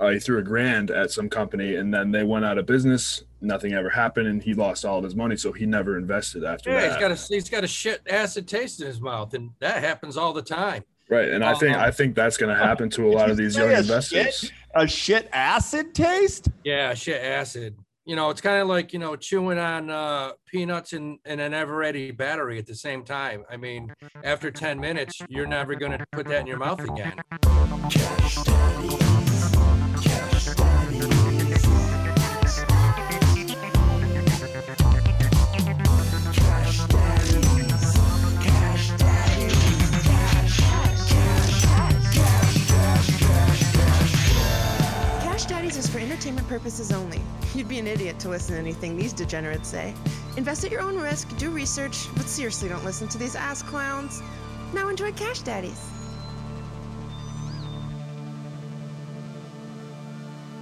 Uh, he threw a grand at some company, and then they went out of business. Nothing ever happened, and he lost all of his money. So he never invested after Yeah, that. he's got a he's got a shit acid taste in his mouth, and that happens all the time. right, and I think Uh-huh. I think that's going to happen to a lot of these young a investors. shit? A shit acid taste? Yeah, shit acid. You know, it's kind of like you know chewing on uh, peanuts and, and an ever ready battery at the same time. I mean, after ten minutes, you're never gonna put that in your mouth again. Purposes only. You'd be an idiot to listen to anything these degenerates say. Invest at your own risk, do research, but seriously don't listen to these ass clowns. Now enjoy Cash Daddies.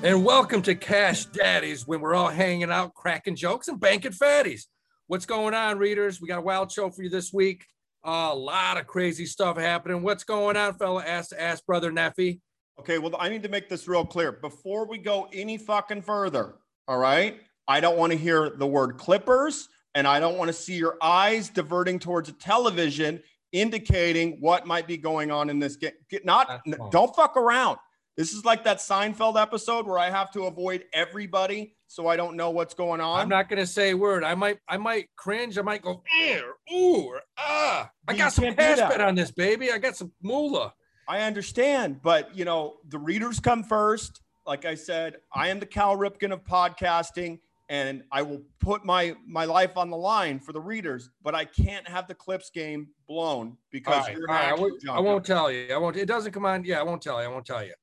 And welcome to Cash Daddies, when we're all hanging out, cracking jokes, and banking fatties. What's going on, readers? We got a wild show for you this week. a lot of crazy stuff happening. What's going on, fella? Ask to ask brother Neffy. Okay, well, I need to make this real clear. Before we go any fucking further, all right? I don't want to hear the word Clippers, and I don't want to see your eyes diverting towards a television indicating what might be going on in this game. Get- Not, don't fuck around. This is like that Seinfeld episode where I have to avoid everybody so I don't know what's going on. I'm not gonna say a word. I might I might cringe. I might go or ooh or ah. I You got some cash bet on this, baby. I got some moolah. I understand, but you know, the readers come first. Like I said, I am the Cal Ripken of podcasting, and I will put my my life on the line for the readers. But I can't have the Clips game blown because right, you're right, I, won't, I won't tell you. I won't. It doesn't come on. Yeah, I won't tell you. I won't tell you.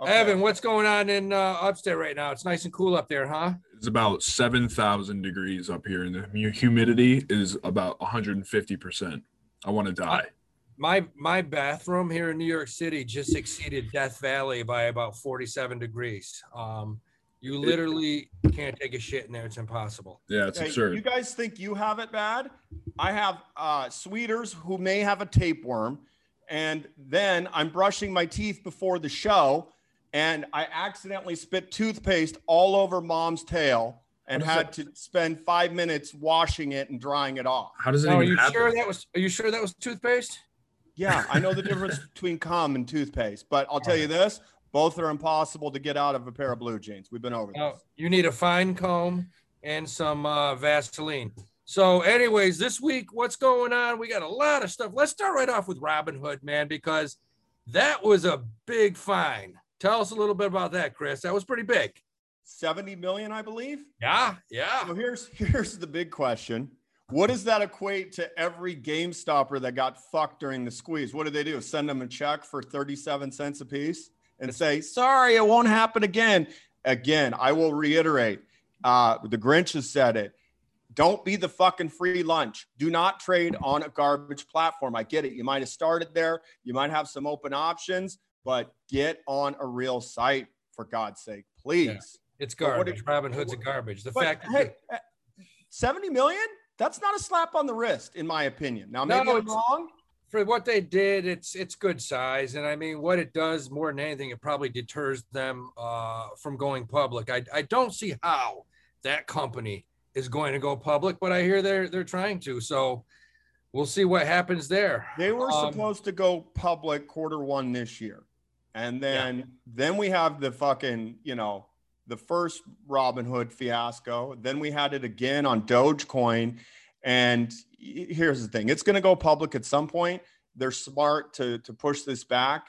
Okay. Evan, what's going on in uh, upstate right now? It's nice and cool up there, huh? It's about seven thousand degrees up here, and the humidity is about one hundred and fifty percent. I want to die. My my bathroom here in New York City just exceeded Death Valley by about 47 degrees. Um, you literally can't take a shit in there. It's impossible. Yeah, it's Hey, absurd. you guys think you have it bad? I have uh, sweeters who may have a tapeworm, and then I'm brushing my teeth before the show, and I accidentally spit toothpaste all over mom's tail and What is had to spend five minutes washing it and drying it off. How does it Oh, are you happen? sure that was? Are you sure that was toothpaste? Yeah, I know the difference between cum and toothpaste, but I'll tell you this: both are impossible to get out of a pair of blue jeans. We've been over this. No, you need a fine comb and some uh, Vaseline. So, anyways, this week, what's going on? We got a lot of stuff. Let's start right off with Robin Hood, man, because that was a big fine. Tell us a little bit about that, Chris. That was pretty big. 70 million, I believe. Yeah, yeah. So here's here's the big question. What does that equate to every GameStopper that got fucked during the squeeze? What do they do? Send them a check for 37 cents a piece and say, sorry, it won't happen again. Again, I will reiterate. Uh, the Grinch has said it. Don't be the fucking free lunch. Do not trade on a garbage platform. I get it. You might have started there. You might have some open options, but get on a real site for God's sake, please. It's garbage. Robin Hood's a garbage. The fact hey, uh, 70 million? That's not a slap on the wrist, in my opinion. Now, maybe No, I'm wrong. for what they did, it's it's good size, and I mean, what it does more than anything, it probably deters them uh, from going public. I I don't see how that company is going to go public, but I hear they're they're trying to. So we'll see what happens there. They were Um, supposed to go public quarter one this year. And then then we have the fucking, you know, the first Robin Hood fiasco. Then we had it again on Dogecoin. And here's the thing: it's going to go public at some point. They're smart to to push this back.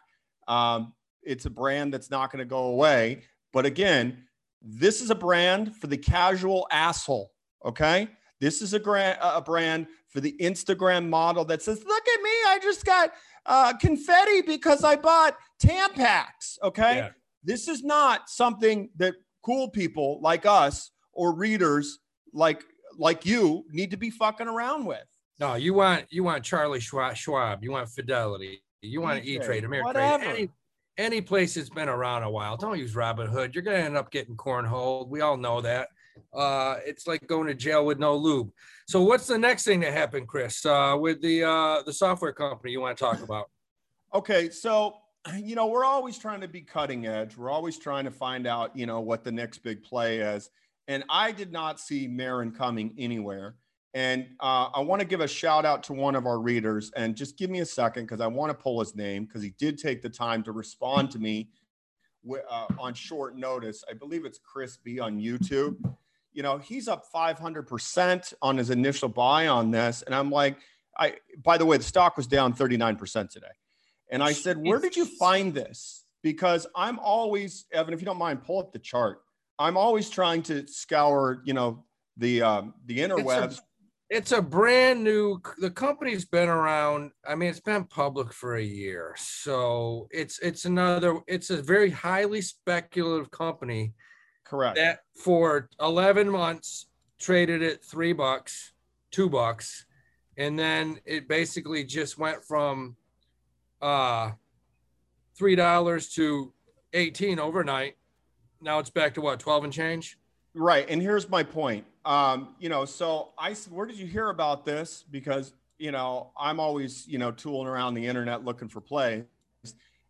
Um, it's a brand that's not going to go away. But again, this is a brand for the casual asshole. Okay, this is a, gra- a brand for the Instagram model that says, "Look at me, I just got uh, confetti because I bought Tampax." Okay, Yeah. this is not something that cool people like us or readers like like you need to be fucking around with. No, you want you want Charlie Schwab, Schwab you want Fidelity, you want E E-Trade, Trade, Ameritrade, whatever. any any place that's been around a while. Don't use Robin Hood. You're gonna end up getting cornholed. We all know that. Uh, it's like going to jail with no lube. So what's the next thing that happened, Chris? Uh, with the uh, the software company you want to talk about? Okay, so you know, we're always trying to be cutting edge. We're always trying to find out, you know, what the next big play is. And I did not see Marin coming anywhere. And uh, I want to give a shout out to one of our readers. And just give me a second because I want to pull his name because he did take the time to respond to me uh, on short notice. I believe it's Chris B on YouTube. You know, he's up 500% on his initial buy on this. And I'm like, I, by the way, the stock was down 39% today. And I said, Where did you find this? Because I'm always, Evan, if you don't mind, pull up the chart. I'm always trying to scour, you know, the um, the interwebs. It's a, it's a brand new. The company's been around. I mean, it's been public for a year, so it's it's another. It's a very highly speculative company. Correct. That for 11 months traded at three bucks, two bucks, and then it basically just went from uh three dollars to 18 overnight. Now it's back to what 12 and change? Right and here's my point. Um you know so i said where did you hear about this? Because you know i'm always you know tooling around the internet looking for plays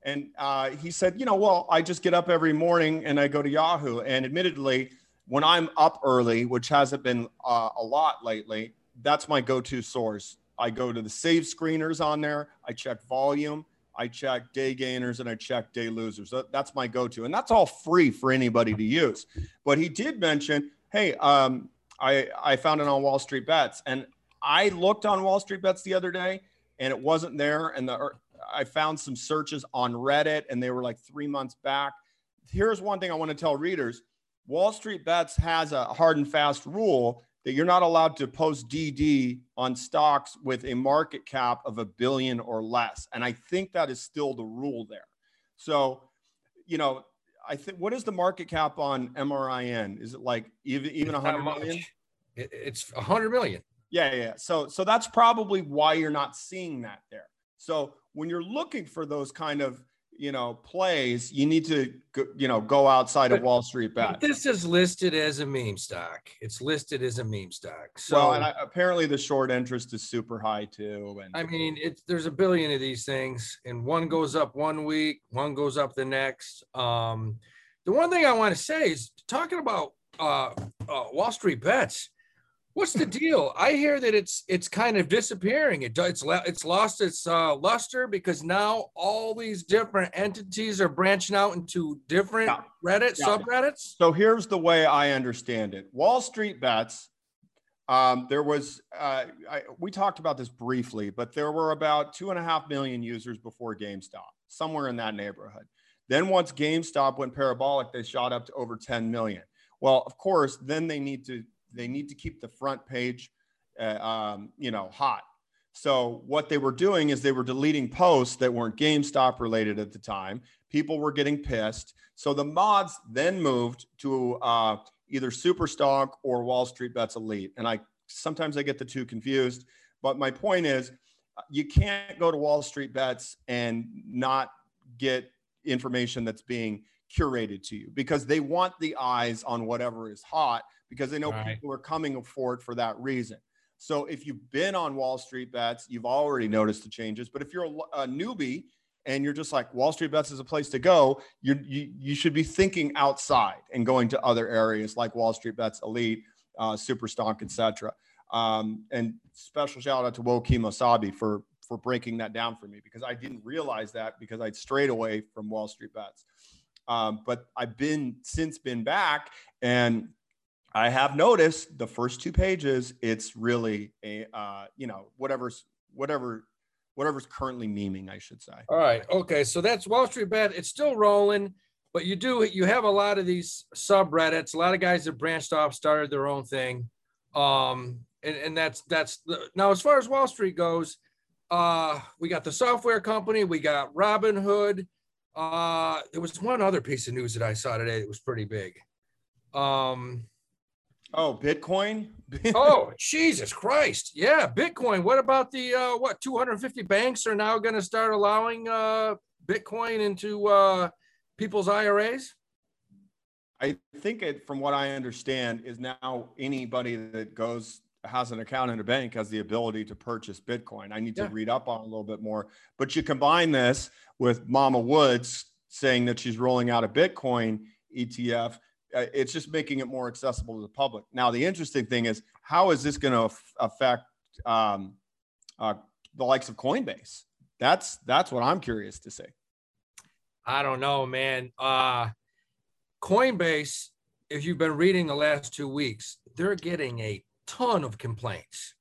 and uh, he said you know well i just get up every morning and i go to yahoo and admittedly when i'm up early which hasn't been uh, a lot lately that's my go-to source I go to the save screeners on there. I check volume. I check day gainers and I check day losers. That's my go-to, and that's all free for anybody to use. But he did mention, hey, um, I I found it on Wall Street Bets, and I looked on Wall Street Bets the other day, and it wasn't there. And the I found some searches on Reddit, and they were like three months back. Here's one thing I want to tell readers: Wall Street Bets has a hard and fast rule that you're not allowed to post DD on stocks with a market cap of a billion or less. And I think that is still the rule there. So, you know, I think what is the market cap on MRIN? Is it like even even a hundred million? It's a hundred million. Yeah, yeah. So so that's probably why you're not seeing that there. So when you're looking for those kind of you know plays you need to go, you know go outside but, of wall street bet this is listed as a meme stock. It's listed as a meme stock. So well, and I, apparently the short interest is super high too and i mean it's there's a billion of these things and one goes up one week one goes up the next. Um the one thing i want to say is talking about uh, uh wall street bets What's the deal? I hear that it's it's kind of disappearing. It it's it's lost its uh, luster because now all these different entities are branching out into different yeah. Reddit yeah. subreddits. So here's the way I understand it: Wall Street bets. Um, there was uh, I, we talked about this briefly, but there were about two and a half million users before GameStop, somewhere in that neighborhood. Then once GameStop went parabolic, they shot up to over 10 million. Well, of course, then they need to they need to keep the front page, uh, um, you know, hot. So what they were doing is they were deleting posts that weren't GameStop related at the time. People were getting pissed. So the mods then moved to uh, either Superstonk or Wall Street Bets Elite. And I sometimes I get the two confused. But my point is, you can't go to Wall Street Bets and not get information that's being curated to you because they want the eyes on whatever is hot because they know right. people are coming for it for that reason. So if you've been on Wall Street bets, you've already noticed the changes. But if you're a, a newbie and you're just like Wall Street bets is a place to go, you you should be thinking outside and going to other areas like Wall Street bets, Elite, uh, Superstonk, etc. Um, and special shout out to Wokim Osabi for for breaking that down for me because I didn't realize that because I'd strayed away from Wall Street bets. Um, but I've been since been back and I have noticed the first two pages, it's really a uh, you know whatever's whatever whatever's currently memeing, I should say. All right, okay, so that's Wall Street Bet. It's still rolling, but you do you have a lot of these subreddits. A lot of guys that branched off, started their own thing, um, and and that's that's the, now as far as Wall Street goes. Uh, we got the software company, we got Robinhood. Uh, there was one other piece of news that I saw today that was pretty big. Um, Oh, Bitcoin. oh, Jesus Christ! Yeah, Bitcoin. What about the uh, what? 250 banks are now going to start allowing uh, Bitcoin into uh, people's IRAs. I think it, from what I understand, is now anybody that goes has an account in a bank has the ability to purchase Bitcoin. I need to read up on a little bit more. But you combine this with Mama Woods saying that she's rolling out a Bitcoin ETF, uh, it's just making it more accessible to the public. Now, the interesting thing is, how is this going to affect um, uh, the likes of Coinbase? That's that's what I'm curious to see. I don't know, man. Uh, Coinbase, if you've been reading the last two weeks, they're getting a ton of complaints.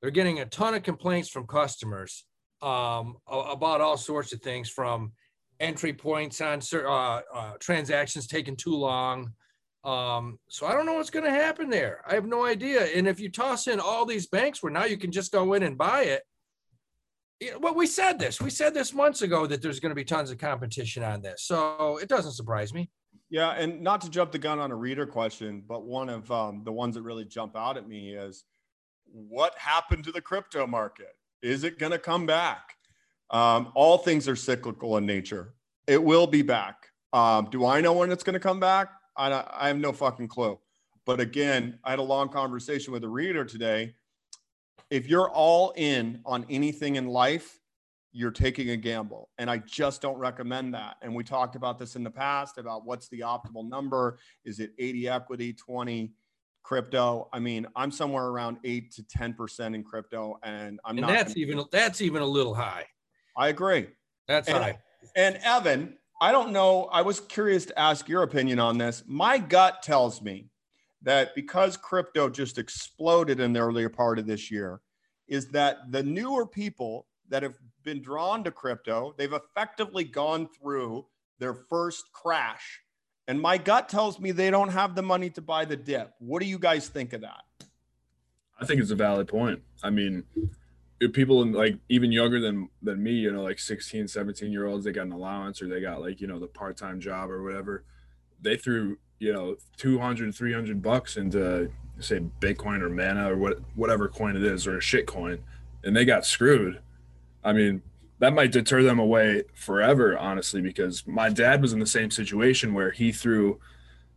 They're getting a ton of complaints from customers um, about all sorts of things from entry points on uh, uh, transactions taking too long. Um, so I don't know what's going to happen there. I have no idea. And if you toss in all these banks where now you can just go in and buy it, well, we said this. We said this months ago that there's going to be tons of competition on this. So it doesn't surprise me. Yeah, and not to jump the gun on a reader question, but one of um, the ones that really jump out at me is what happened to the crypto market? Is it going to come back? Um, all things are cyclical in nature. It will be back. Um, do I know when it's going to come back? I, I have no fucking clue. But again, I had a long conversation with a reader today. If you're all in on anything in life, you're taking a gamble. And I just don't recommend that. And we talked about this in the past about what's the optimal number. Is it 80 equity, 20 crypto? I mean, I'm somewhere around eight to 10% in crypto. And I'm And not. that's even that's even a little high. I agree. That's And- high. And Evan, I don't know. I was curious to ask your opinion on this. My gut tells me that because crypto just exploded in the earlier part of this year, is that the newer people that have been drawn to crypto, they've effectively gone through their first crash. And my gut tells me they don't have the money to buy the dip. What do you guys think of that? I think it's a valid point. I mean, people in, like even younger than than me, you know, like 16, 17 year olds, they got an allowance or they got like, you know, the part-time job or whatever. They threw, you know, 200, 300 bucks into say Bitcoin or mana or what whatever coin it is or a shit coin and they got screwed. I mean, that might deter them away forever, honestly, because my dad was in the same situation where he threw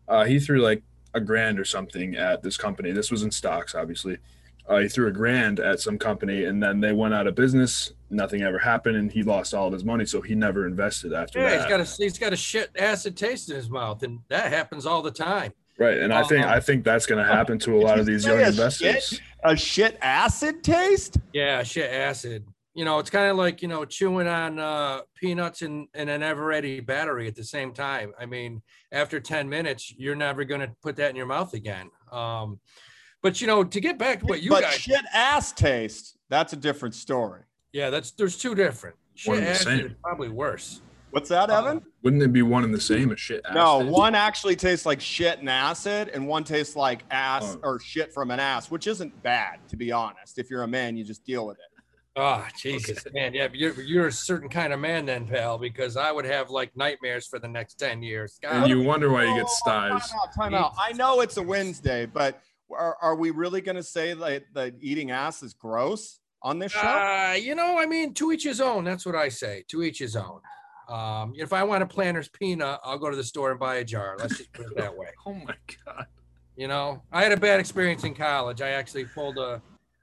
uh, he threw like a grand or something at this company. This was in stocks, obviously. Uh, he threw a grand at some company, and then they went out of business. Nothing ever happened, and he lost all of his money. So he never invested after Yeah, that. he's got a he's got a shit acid taste in his mouth, and that happens all the time. right, and I think Uh, I think that's going to happen to a lot of these young a investors. shit? A shit acid taste? Yeah, shit acid. You know, it's kind of like you know chewing on uh, peanuts and, and an ever-ready battery at the same time. I mean, after ten minutes, you're never going to put that in your mouth again. Um, but you know, to get back to what you but guys, shit ass taste, that's a different story. yeah, that's there's two different. One Shit and the same. is probably worse. What's that, Uh, Evan? Wouldn't it be one and the same? A shit. No, acid? one actually tastes like shit and acid, and one tastes like ass Oh. or shit from an ass, which isn't bad, to be honest. If you're a man, you just deal with it. Oh, Jesus, man. Yeah, you're, you're a certain kind of man then, pal, because I would have like nightmares for the next 10 years. God, And you wonder why you get Oh, Time out, time out. I know it's a Wednesday, but are, are we really going to say that, that eating ass is gross on this show? uh, you know, I mean, to each his own. That's what I say. To each his own. Um, if I want a planter's peanut, I'll go to the store and buy a jar. Let's just put it that way. Oh my god. You know, I had a bad experience in college. I actually pulled a,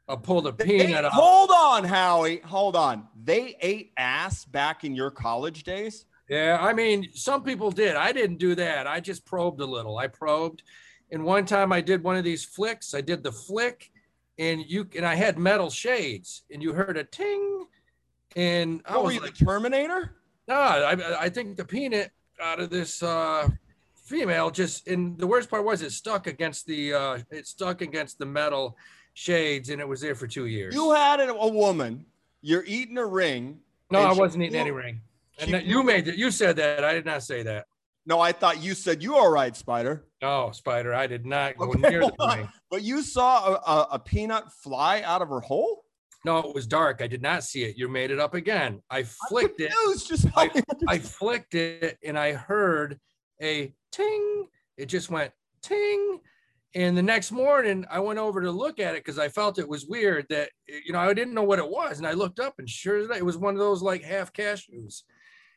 I pulled a They- peanut. out. hold on, Howie. Hold on. They ate ass back in your college days? Yeah, I mean, some people did. I didn't do that. I just probed a little. I probed, and one time I did one of these flicks. I did the flick, and you and I had metal shades, and you heard a ting, and I What was like, the Terminator? no, I, I think the peanut out of this uh, female just, and the worst part was it stuck against the, uh, it stuck against the metal shades, and it was there for two years. You had a, woman, you're eating a ring. no, I wasn't eating blew- any ring. And that, you made it. You said that. I did not say that. No, I thought you said you all right, Spider. No, Spider, I did not go Okay, near the ring. But you saw a, a, a peanut fly out of her hole? No, it was dark. I did not see it. You made it up again. I flicked it. Just I, I flicked it and I heard a ting. It just went ting. And the next morning, I went over to look at it because I felt it was weird that, you know, I didn't know what it was. And I looked up and sure as it was one of those like half cashews.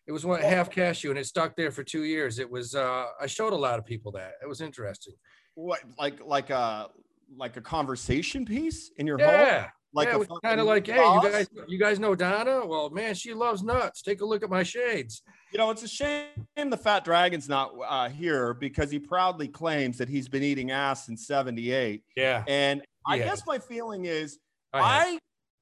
It was one half cashew and it stuck there for two years. It was, uh, I showed a lot of people that. It was interesting. what like like a like a conversation piece in your home? Yeah. Like yeah, a kind of like, hey, boss? you guys, you guys know Donna? Well, man, she loves nuts. Take a look at my shades. You know, it's a shame the Fat Dragon's not uh, here because he proudly claims that he's been eating ass since '78. Yeah, And I Yeah. guess my feeling is I. I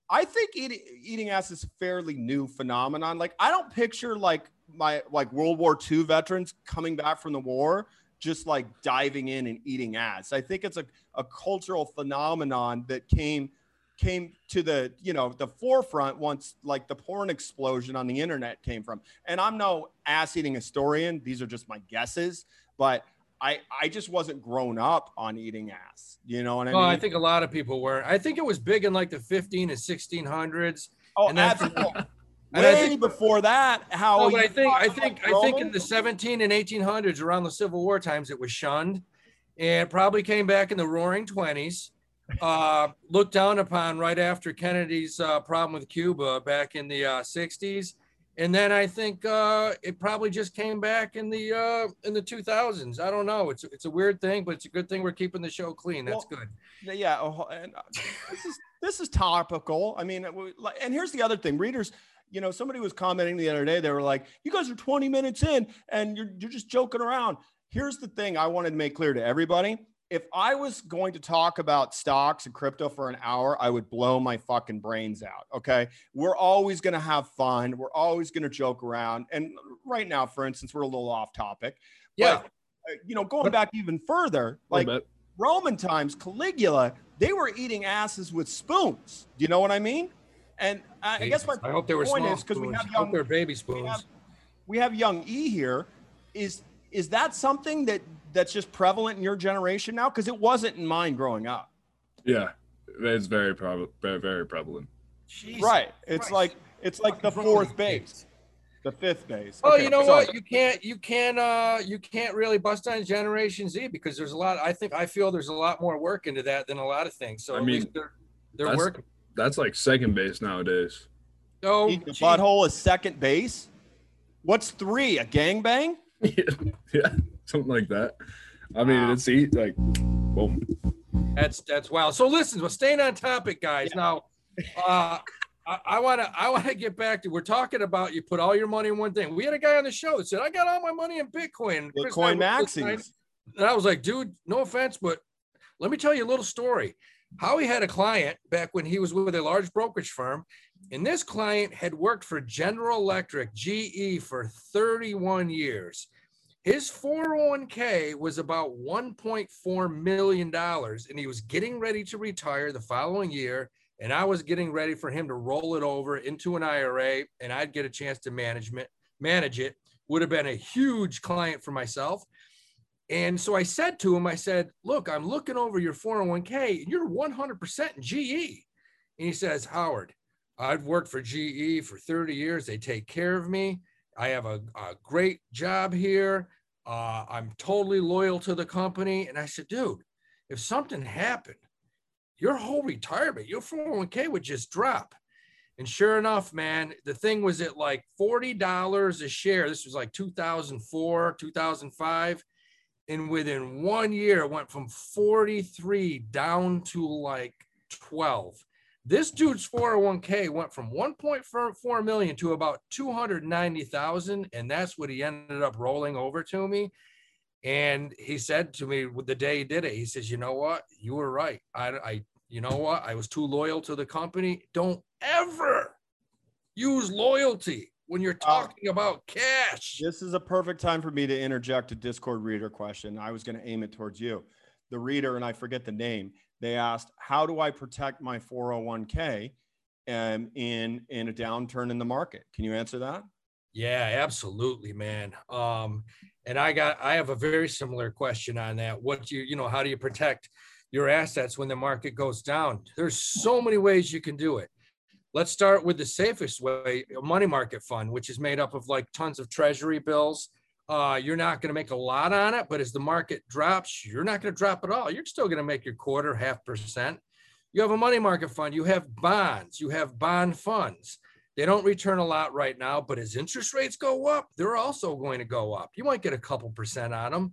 I think eating eating ass is a fairly new phenomenon. Like I don't picture like my like World War II veterans coming back from the war just like diving in and eating ass. I think it's a, a cultural phenomenon that came came to the you know the forefront once like the porn explosion on the internet came from. And i'm no ass eating historian. These are just my guesses. But i i just wasn't grown up on eating ass. You know what i Oh, mean? I think a lot of people were. I think it was big in like the 15 and 1600s. oh and absolutely. And I way think- before that how but I think I think I think in the 17 and 1800s, around the Civil War times, it was shunned, and probably came back in the Roaring 20s. Uh, looked down upon right after Kennedy's uh, problem with Cuba back in the uh, 60s, and then I think uh, it probably just came back in the uh, in the 2000s. I don't know. It's it's a weird thing, but it's a good thing we're keeping the show clean. That's Well, good. yeah oh, and uh, this is this is topical i mean it w- like- and here's the other thing readers you know somebody was commenting the other day they were like you guys are 20 minutes in and you're, you're just joking around here's the thing i wanted to make clear to everybody if i was going to talk about stocks and crypto for an hour i would blow my fucking brains out okay we're always going to have fun we're always going to joke around and right now for instance we're a little off topic Yeah. but, uh, you know going back even further like. Roman times, Caligula, they were eating asses with spoons. Do you know what I mean? And I, I guess my I hope they were point small is because we have young, baby we spoons. have, we have young E here. Is is that something that that's just prevalent in your generation now? Because it wasn't in mine growing up. Yeah, it's very probably very very prevalent. Jesus right. It's Christ. like it's like the fourth base, the fifth base. Oh, Okay, you know sorry. what? You can't, you can't, uh, you can't really bust on Generation Z because there's a lot. I think I feel there's a lot more work into that than a lot of things. So I at mean, least they're they're that's- working. That's like second base nowadays. Oh, Eating the gee. butthole is second base. What's three? A gangbang? yeah, something like that. I mean, Wow. it's eat like, boom. that's that's wild. So listen, we're staying on topic, guys. Now, uh, I, I wanna I wanna get back to. We're talking about you put all your money in one thing. We had a guy on the show that said I got all my money in Bitcoin. Chris and I Bitcoin were listening. maxis. And I was like, dude, no offense, but let me tell you a little story. Howie had a client back when he was with a large brokerage firm, and this client had worked for General Electric, GE, for 31 years. His 401k was about $1.4 million, and he was getting ready to retire the following year. And I was getting ready for him to roll it over into an IRA, and I'd get a chance to management manage it. Would have been a huge client for myself. And so I said to him, I said, Look, I'm looking over your 401k and you're 100% in GE. And he says, Howard, I've worked for GE for 30 years. They take care of me. I have a, a great job here. Uh, I'm totally loyal to the company. And I said, Dude, if something happened, your whole retirement, your 401k would just drop. And sure enough, man, the thing was at like $40 a share. This was like 2004, 2005 and within one year it went from 43 down to like 12 this dude's 401k went from 1.4 million to about 290,000 and that's what he ended up rolling over to me. And he said to me the day he did it he says you know what? You were right. I, I you know what? I was too loyal to the company. Don't ever use loyalty when you're talking about cash. This is a perfect time for me to interject a Discord reader question. I was going to aim it towards you. The reader, and I forget the name, they asked, How do I protect my 401k um, in, in a downturn in the market? Can you answer that? Yeah, absolutely, man. Um, and I got I have a very similar question on that. What do you, you know, how do you protect your assets when the market goes down? There's so many ways you can do it. Let's start with the safest way, a money market fund, which is made up of like tons of treasury bills. Uh, you're not going to make a lot on it, but as the market drops, you're not going to drop at all. You're still going to make your quarter, half percent. You have a money market fund, you have bonds, you have bond funds. They don't return a lot right now, but as interest rates go up, they're also going to go up. You might get a couple percent on them.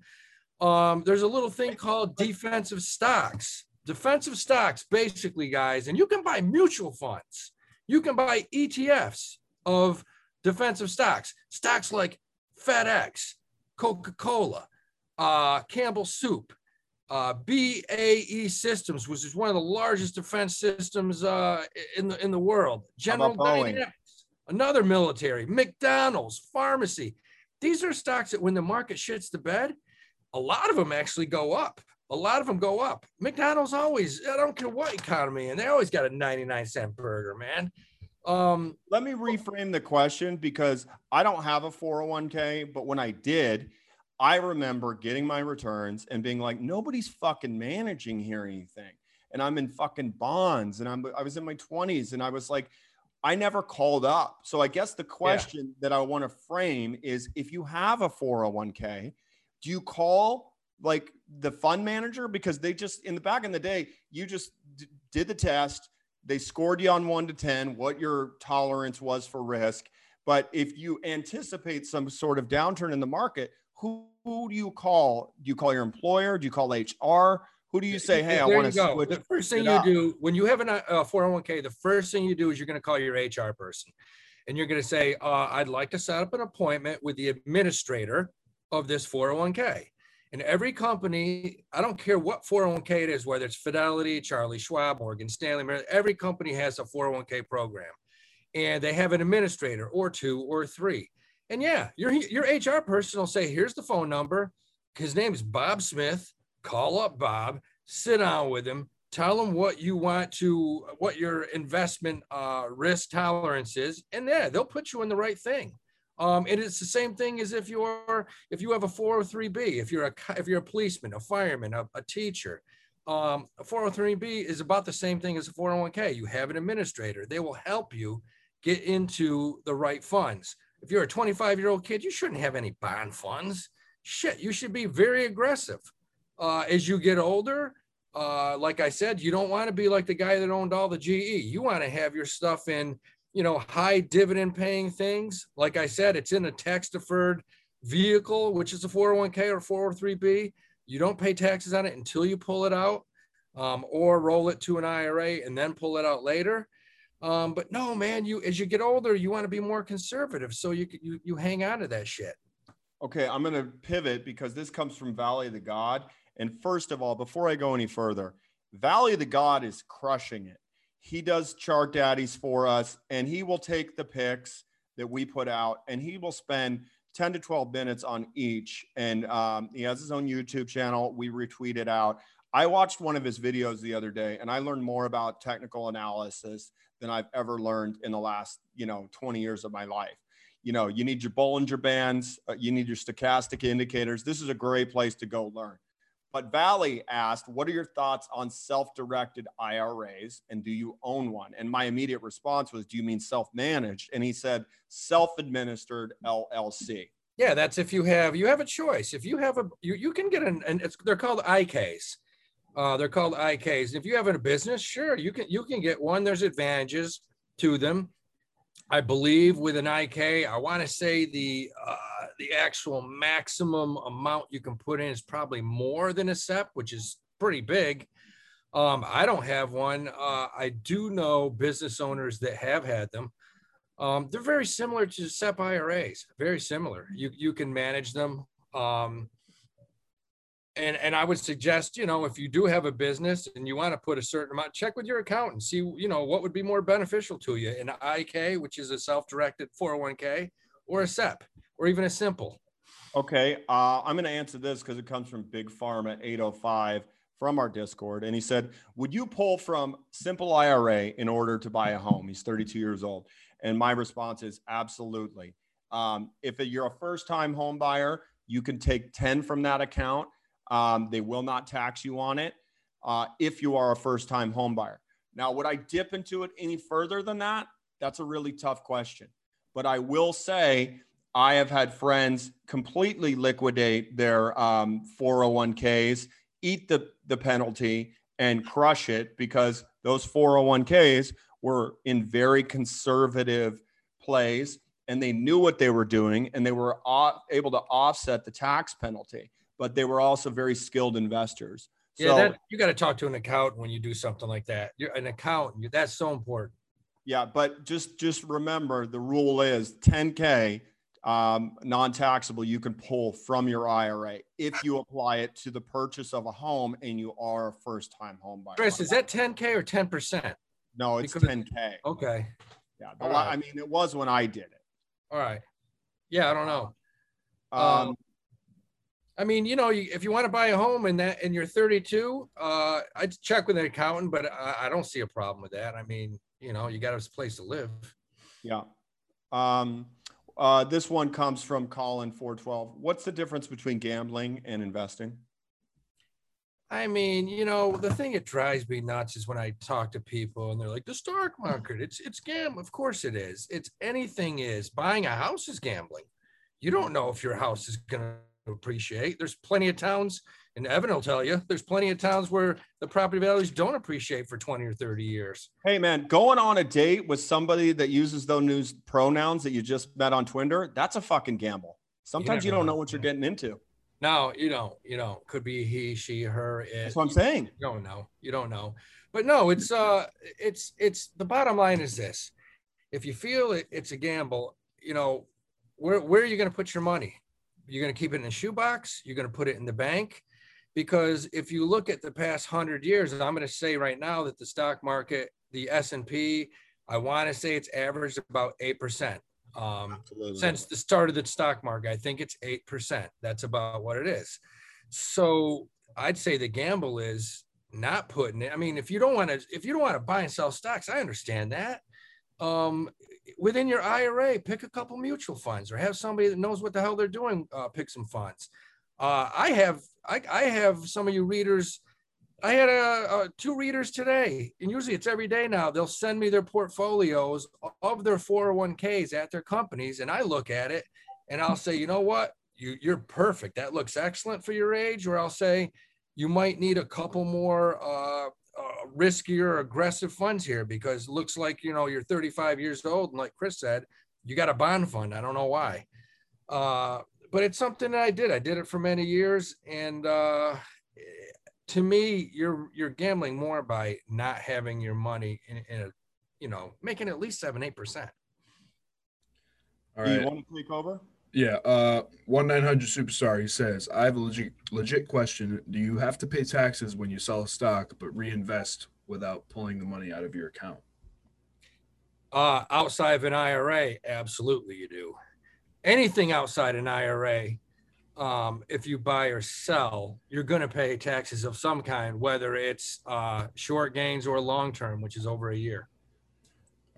Um, there's a little thing called defensive stocks. defensive stocks, basically, guys, and you can buy mutual funds. You can buy ETFs of defensive stocks, stocks like FedEx, Coca Cola, uh, Campbell Soup, uh, BAE Systems, which is one of the largest defense systems uh, in the in the world. General Dynamics, another military. McDonald's, pharmacy. These are stocks that when the market shits the bed, a lot of them actually go up. A lot of them go up. McDonald's always, I don't care what economy, and they always got a 99 cent burger, man. Um, Let me reframe the question because I don't have a 401k, but when I did, I remember getting my returns and being like, nobody's fucking managing here anything. And I'm in fucking bonds and I'm I was in my 20s and I was like, I never called up. So I guess the question yeah. that I want to frame is if you have a 401k, do you call like the fund manager because they just in the back in the day, you just d- did the test, they scored you on 1 to 10 what your tolerance was for risk, but if you anticipate some sort of downturn in the market, who, who do you call? Do you call your employer? Do you call HR? Who do you say, hey, there I want to switch? The first thing you up. do when you have a 401k, the first thing you do is you're going to call your HR person and you're going to say, uh, I'd like to set up an appointment with the administrator of this 401k. And every company, I don't care what 401k it is, whether it's Fidelity, Charlie Schwab, Morgan Stanley, every company has a 401k program and they have an administrator or two or three. And yeah, your your HR person will say, "Here's the phone number. His name is Bob Smith. Call up Bob. Sit down with him. Tell him what you want to, what your investment uh, risk tolerance is, and yeah, they'll put you in the right thing. Um, and it's the same thing as if you're if you have a 403b, if you're a if you're a policeman, a fireman, a, a teacher. Um, a 403b is about the same thing as a 401k. You have an administrator. They will help you get into the right funds if you're a 25 year old kid, you shouldn't have any bond funds. Shit, you should be very aggressive. Uh, as you get older, uh, like I said, you don't want to be like the guy that owned all the GE. You want to have your stuff in, you know, high dividend paying things. Like I said, it's in a tax deferred vehicle, which is a 401k or 403b. You don't pay taxes on it until you pull it out um, or roll it to an IRA and then pull it out later. Um, but no, man, you as you get older, you want to be more conservative, so you you you hang on to that shit. Okay, I'm going to pivot because this comes from Valley of the God. And first of all, before I go any further, Valley of the God is crushing it. He does chart daddies for us, and he will take the picks that we put out, and he will spend 10 to 12 minutes on each. And um, he has his own YouTube channel. We retweet it out. I watched one of his videos the other day, and I learned more about technical analysis than I've ever learned in the last, you know, 20 years of my life. You know, you need your Bollinger Bands, uh, you need your stochastic indicators. This is a great place to go learn. But Valley asked, What are your thoughts on self directed IRAs and do you own one? And my immediate response was, Do you mean self managed? And he said, Self administered LLC. Yeah, that's if you have you have a choice. If you have a you, you can get an and it's they're called IKs. Uh, they're called IKs. If you have a business, sure, you can you can get one. There's advantages to them. I believe with an IK, I want to say the uh, the actual maximum amount you can put in is probably more than a SEP, which is pretty big. Um, I don't have one. Uh, I do know business owners that have had them. Um, they're very similar to SEP IRAs. Very similar. You you can manage them. Um, and and I would suggest, you know, if you do have a business and you want to put a certain amount, check with your accountant, see, you know, what would be more beneficial to you, an IK, which is a self-directed 401k, or a SEP, or even a simple. Okay, uh, I'm going to answer this because it comes from Big Pharma 805 from our Discord, and he said, "Would you pull from Simple IRA in order to buy a home?" He's 32 years old, and my response is absolutely. Um, if you're a first-time home buyer, you can take 10 from that account um, they will not tax you on it uh, if you are a first time home buyer. Now, would I dip into it any further than that? That's a really tough question. But I will say, I have had friends completely liquidate their um, 401ks, eat the, the penalty, and crush it because those 401ks were in very conservative plays and they knew what they were doing and they were able to offset the tax penalty but they were also very skilled investors. Yeah, So- that you got to talk to an accountant when you do something like that. You're an accountant. That's so important. Yeah, but just just remember the rule is 10k um, non-taxable. You can pull from your IRA if you apply it to the purchase of a home and you are a first-time home buyer. Chris, is that 10k or 10 percent? no? It's because- 10k. Okay. Yeah, the right. I mean, it was when I did it. All right. Yeah, I don't know. Um, Um, I mean, you know, if you want to buy a home and that and you're 32, uh, I'd check with an accountant, but I, I don't see a problem with that. I mean, you know, you got a place to live. yeah. Um, uh, this one comes from Colin 412. What's the difference between gambling and investing? I mean, you know, the thing that drives me nuts is when I talk to people and they're like, the stock market, it's it's gam. Of course it is. It's anything is. Buying a house is gambling. You don't know if your house is gonna appreciate. There's plenty of towns, and Evan will tell you, there's plenty of towns where the property values don't appreciate for 20 or 30 years. Hey man, going on a date with somebody that uses those new pronouns that you just met on Twitter, that's a fucking gamble. Sometimes you never don't know. know what you're getting into. No, you know, you know, could be he, she, her, it. That's what I'm saying. You don't know. You don't know. But no, it's uh it's it's the bottom line is this. If you feel it, it's a gamble, you know, where where are you going to put your money? You're going to keep it in a shoebox, you're going to put it in the bank because if you look at the past 100 years, I'm going to say right now that the stock market, the S&P, I want to say it's averaged about 8%. Um since the start of the stock market. I think it's 8%. That's about what it is. So I'd say the gamble is not putting it. I mean, if you don't want to, if you don't want to buy and sell stocks, I understand that. Um, within your IRA, pick a couple mutual funds or have somebody that knows what the hell they're doing, uh, pick some funds. Uh, I have, I, I have some of you readers. I had a, a two readers today, and usually it's every day now. They'll send me their portfolios of their 401ks at their companies, and I look at it and I'll say, you know what, you you're perfect. That looks excellent for your age. Or I'll say, you might need a couple more uh, riskier, aggressive funds here because it looks like you know you're 35 years old, and like Chris said, you got a bond fund. I don't know why, uh, but it's something that I did. I did it for many years, and uh, to me, you're you're gambling more by not having your money in, in a, you know, making at least seven eight percent. All Do you want to take over? Yeah, uh, one nine hundred superstar. He says, "I have a legit legit question. Do you have to pay taxes when you sell a stock, but reinvest without pulling the money out of your account?" Uh, outside of an IRA, absolutely you do. Anything outside an IRA, um, if you buy or sell, you're going to pay taxes of some kind, whether it's uh, short gains or long term, which is over a year.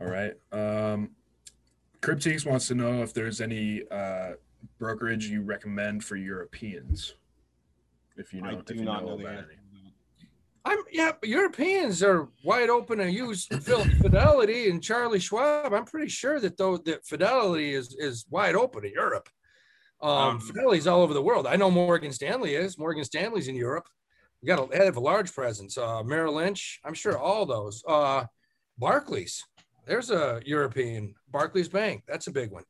All right. Um, Crypteeks wants to know if there's any uh, brokerage you recommend for Europeans. If you know, I if do you not know know the about I'm yeah, Europeans are wide open to use Phil- Fidelity and Charlie Schwab. I'm pretty sure that though that Fidelity is is wide open in Europe. Um, Um, Fidelity's all over the world. I know Morgan Stanley is. Morgan Stanley's in Europe. We got a, they have a large presence. Uh, Merrill Lynch. I'm sure all those. Uh, Barclays. There's a European Barclays Bank. That's a big one.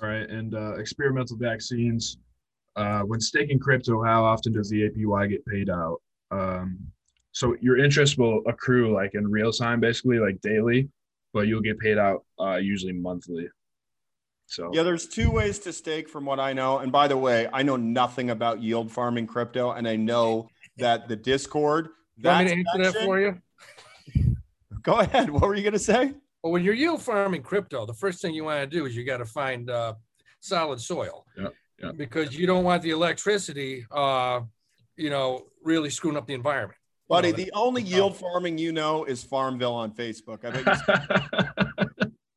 All right, and uh, experimental vaccines. Uh, when staking crypto, how often does the APY get paid out? Um, so your interest will accrue like in real time, basically like daily, but you'll get paid out uh, usually monthly. So Yeah, there's two ways to stake from what I know. And by the way, I know nothing about yield farming crypto, and I know that the Discord. You want to that answer that for you? Go ahead. What were you going to say? Well, when you're yield farming crypto, the first thing you want to do is you got to find uh, solid soil. Yeah, yeah. Because you don't want the electricity, uh, you know, really screwing up the environment. You Buddy, know, the only yield farming you know is Farmville on Facebook. I bet you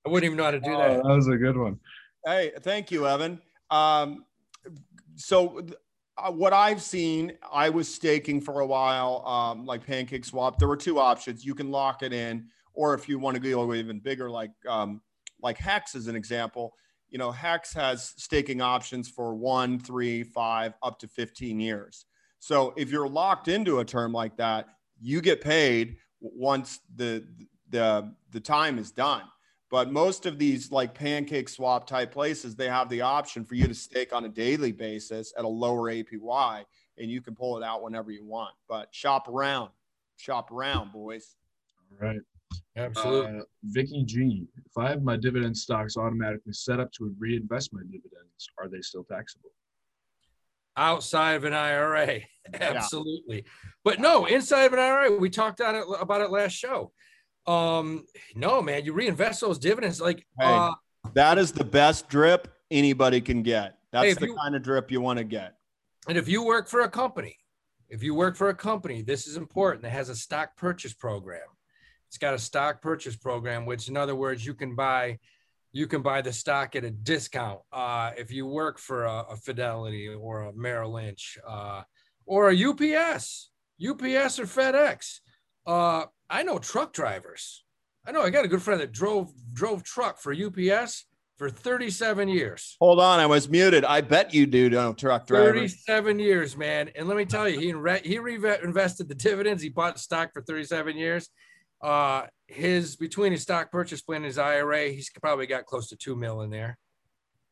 I wouldn't even know how to do Oh, that. that was a good one. Hey, thank you, Evan. Um, so th- uh, what I've seen, I was staking for a while, um, like Pancake Swap. There were two options: you can lock it in, or if you want to go even bigger, like um, like Hex as an example. You know, Hex has staking options for one, three, five, up to fifteen years. So if you're locked into a term like that, you get paid once the the the time is done. But most of these like pancake swap type places, they have the option for you to stake on a daily basis at a lower APY. and you can pull it out whenever you want. But shop around, shop around, boys. All right. Absolutely. Uh, Vicky G. If I have my dividend stocks automatically set up to reinvest my dividends, are they still taxable? outside of an IRA. Absolutely. But no, inside of an IRA, we talked on it about it last show. Um, no, man, you reinvest those dividends like Hey. uh That is the best drip anybody can get. That's Hey, the you- kind of drip you want to get. and if you work for a company, if you work for a company, this is important. It has a stock purchase program. It's got a stock purchase program, which in other words, you can buy you can buy the stock at a discount. Uh, if you work for a, a Fidelity or a Merrill Lynch uh, or a UPS, UPS or FedEx. Uh, I know truck drivers. I know I got a good friend that drove drove truck for UPS for 37 years. Hold on, I was muted. I bet you do, don't truck driver. 37 years, man. And let me tell you, he re- he reinvested the dividends. He bought stock for 37 years. Uh, his between his stock purchase plan and his IRA, he's probably got close to two mil in there.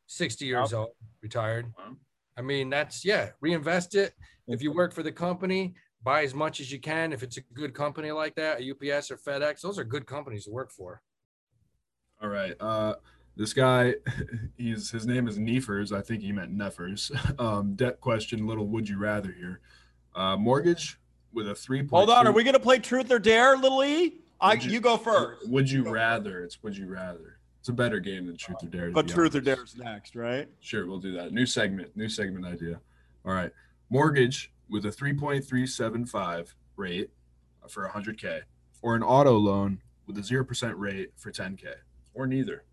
60 years old, retired. Wow. I mean, that's yeah, reinvest it. If you work for the company, buy as much as you can. If it's a good company like that, UPS or FedEx, those are good companies to work for. All right. Uh, this guy, he's his name is Neefers. I think he meant Neffers. Um, debt question, little would you rather here. Uh, mortgage with a three. Hold on, are we gonna play truth or dare, little E? I you- you go first. Would you rather? It's would you rather. It's a better game than truth or dare. to But be truth or honest. dare's next, right? Sure, we'll do that. New segment, new segment idea. All right. Mortgage with a 3.375 rate for 100K, or an auto loan with a 0% rate for 10K, or neither.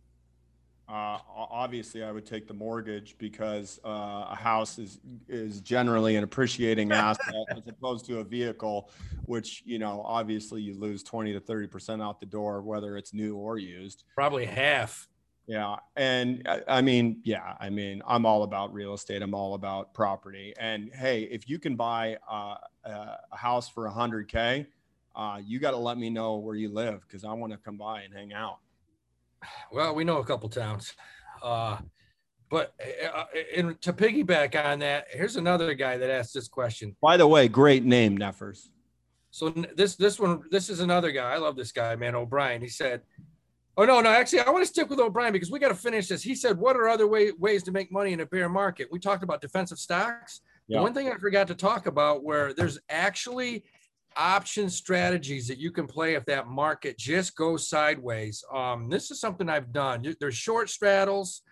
Uh, obviously, I would take the mortgage because uh, a house is is generally an appreciating asset as opposed to a vehicle, which you know obviously you lose twenty to thirty percent out the door, whether it's new or used. Probably half. Yeah, and I, I mean, yeah, I mean, I'm all about real estate. I'm all about property. And hey, if you can buy uh, a, a house for 100k, uh, you got to let me know where you live because I want to come by and hang out. Well, we know a couple towns. Uh, but uh, and to piggyback on that, here's another guy that asked this question. By the way, great name, Neffers. So this this one this is another guy. I love this guy, man. O'Brien. He said, "Oh no, no. Actually, I want to stick with O'Brien because we got to finish this." He said, "What are other way, ways to make money in a bear market?" We talked about defensive stocks. The Yeah. one thing I forgot to talk about where there's actually option strategies that you can play if that market just goes sideways. Um, this is something I've done. There's short straddles.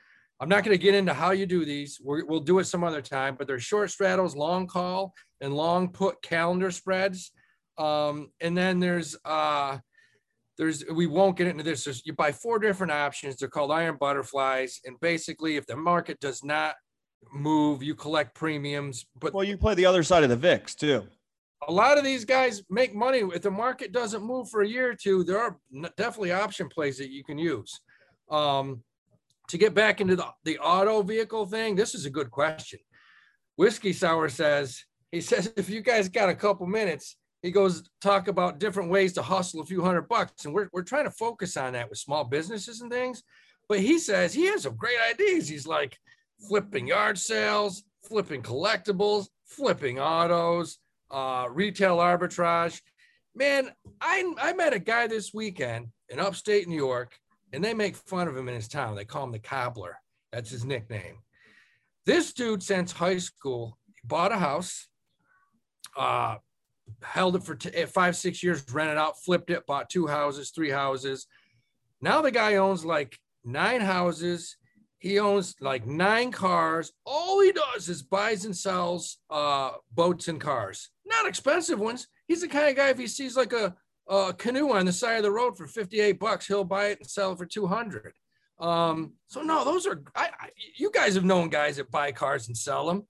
I'm not going to get into how you do these. We're, we'll do it some other time, but there's short straddles, long call, and long put calendar spreads. Um, and then there's uh, there's we won't get into this. There's, you buy four different options. They're called iron butterflies, and basically, if the market does not move, you collect premiums. But Well, you play the other side of the VIX too. a lot of these guys make money if the market doesn't move for a year or two. There are definitely option plays that you can use. Um, to get back into the, the auto vehicle thing, this is a good question. Whiskey Sour says, he says, if you guys got a couple minutes, he goes talk about different ways to hustle a few hundred bucks. And we're, we're trying to focus on that with small businesses and things. But he says he has some great ideas. He's like flipping yard sales, flipping collectibles, flipping autos, uh, retail arbitrage. Man, I, I met a guy this weekend in upstate New York, and they make fun of him in his town. They call him the cobbler. That's his nickname. This dude, since high school, bought a house, uh, held it for t- eh, five, six years, rented out, flipped it, bought two houses, three houses. Now the guy owns like nine houses. He owns like nine cars. All he does is buys and sells uh, boats and cars, not expensive ones. He's the kind of guy if he sees like a, a canoe on the side of the road for 58 bucks, he'll buy it and sell it for 200. Um, so no, those are I, I you guys have known guys that buy cars and sell them.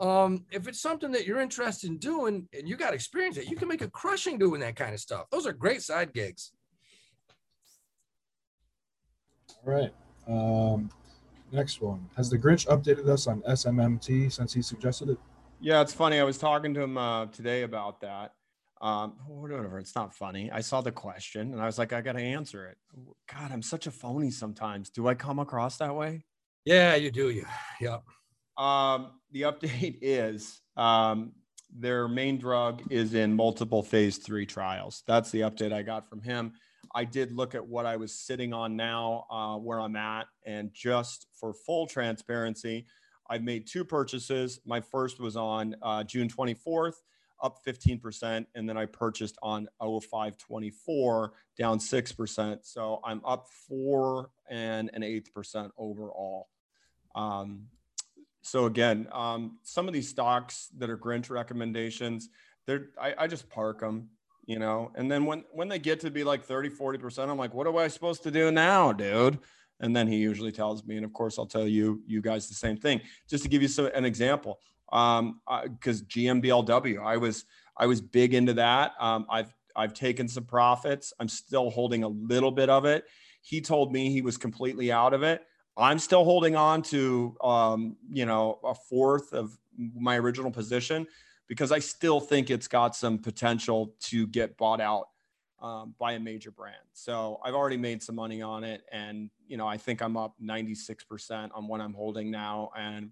Um, if it's something that you're interested in doing and you got experience that you can make a crushing doing that kind of stuff. Those are great side gigs. All right. Um, next one. Has the Grinch updated us on SMMT since he suggested it? Yeah, it's funny. I was talking to him uh, today about that. Um, whatever. It's not funny. I saw the question and I was like, I got to answer it. God, I'm such a phony sometimes. Do I come across that way? Yeah, you do. You. Yep. Um, the update is um, their main drug is in multiple phase three trials. That's the update I got from him. I did look at what I was sitting on now, uh, where I'm at, and just for full transparency, I've made two purchases. My first was on uh, June 24th, up 15%, and then I purchased on 0524, down 6%. So I'm up four and an eighth percent overall. Um, so again, um, some of these stocks that are Grinch recommendations, they're I, I just park them, you know. And then when when they get to be like 30, 40%, I'm like, what am I supposed to do now, dude? And then he usually tells me, and of course I'll tell you you guys the same thing. Just to give you some, an example, um, because uh, GMBLW, I was I was big into that. Um, I've I've taken some profits. I'm still holding a little bit of it. He told me he was completely out of it. I'm still holding on to, um, you know, a fourth of my original position because I still think it's got some potential to get bought out um, by a major brand. So I've already made some money on it, and you know, I think I'm up 96% on what I'm holding now, and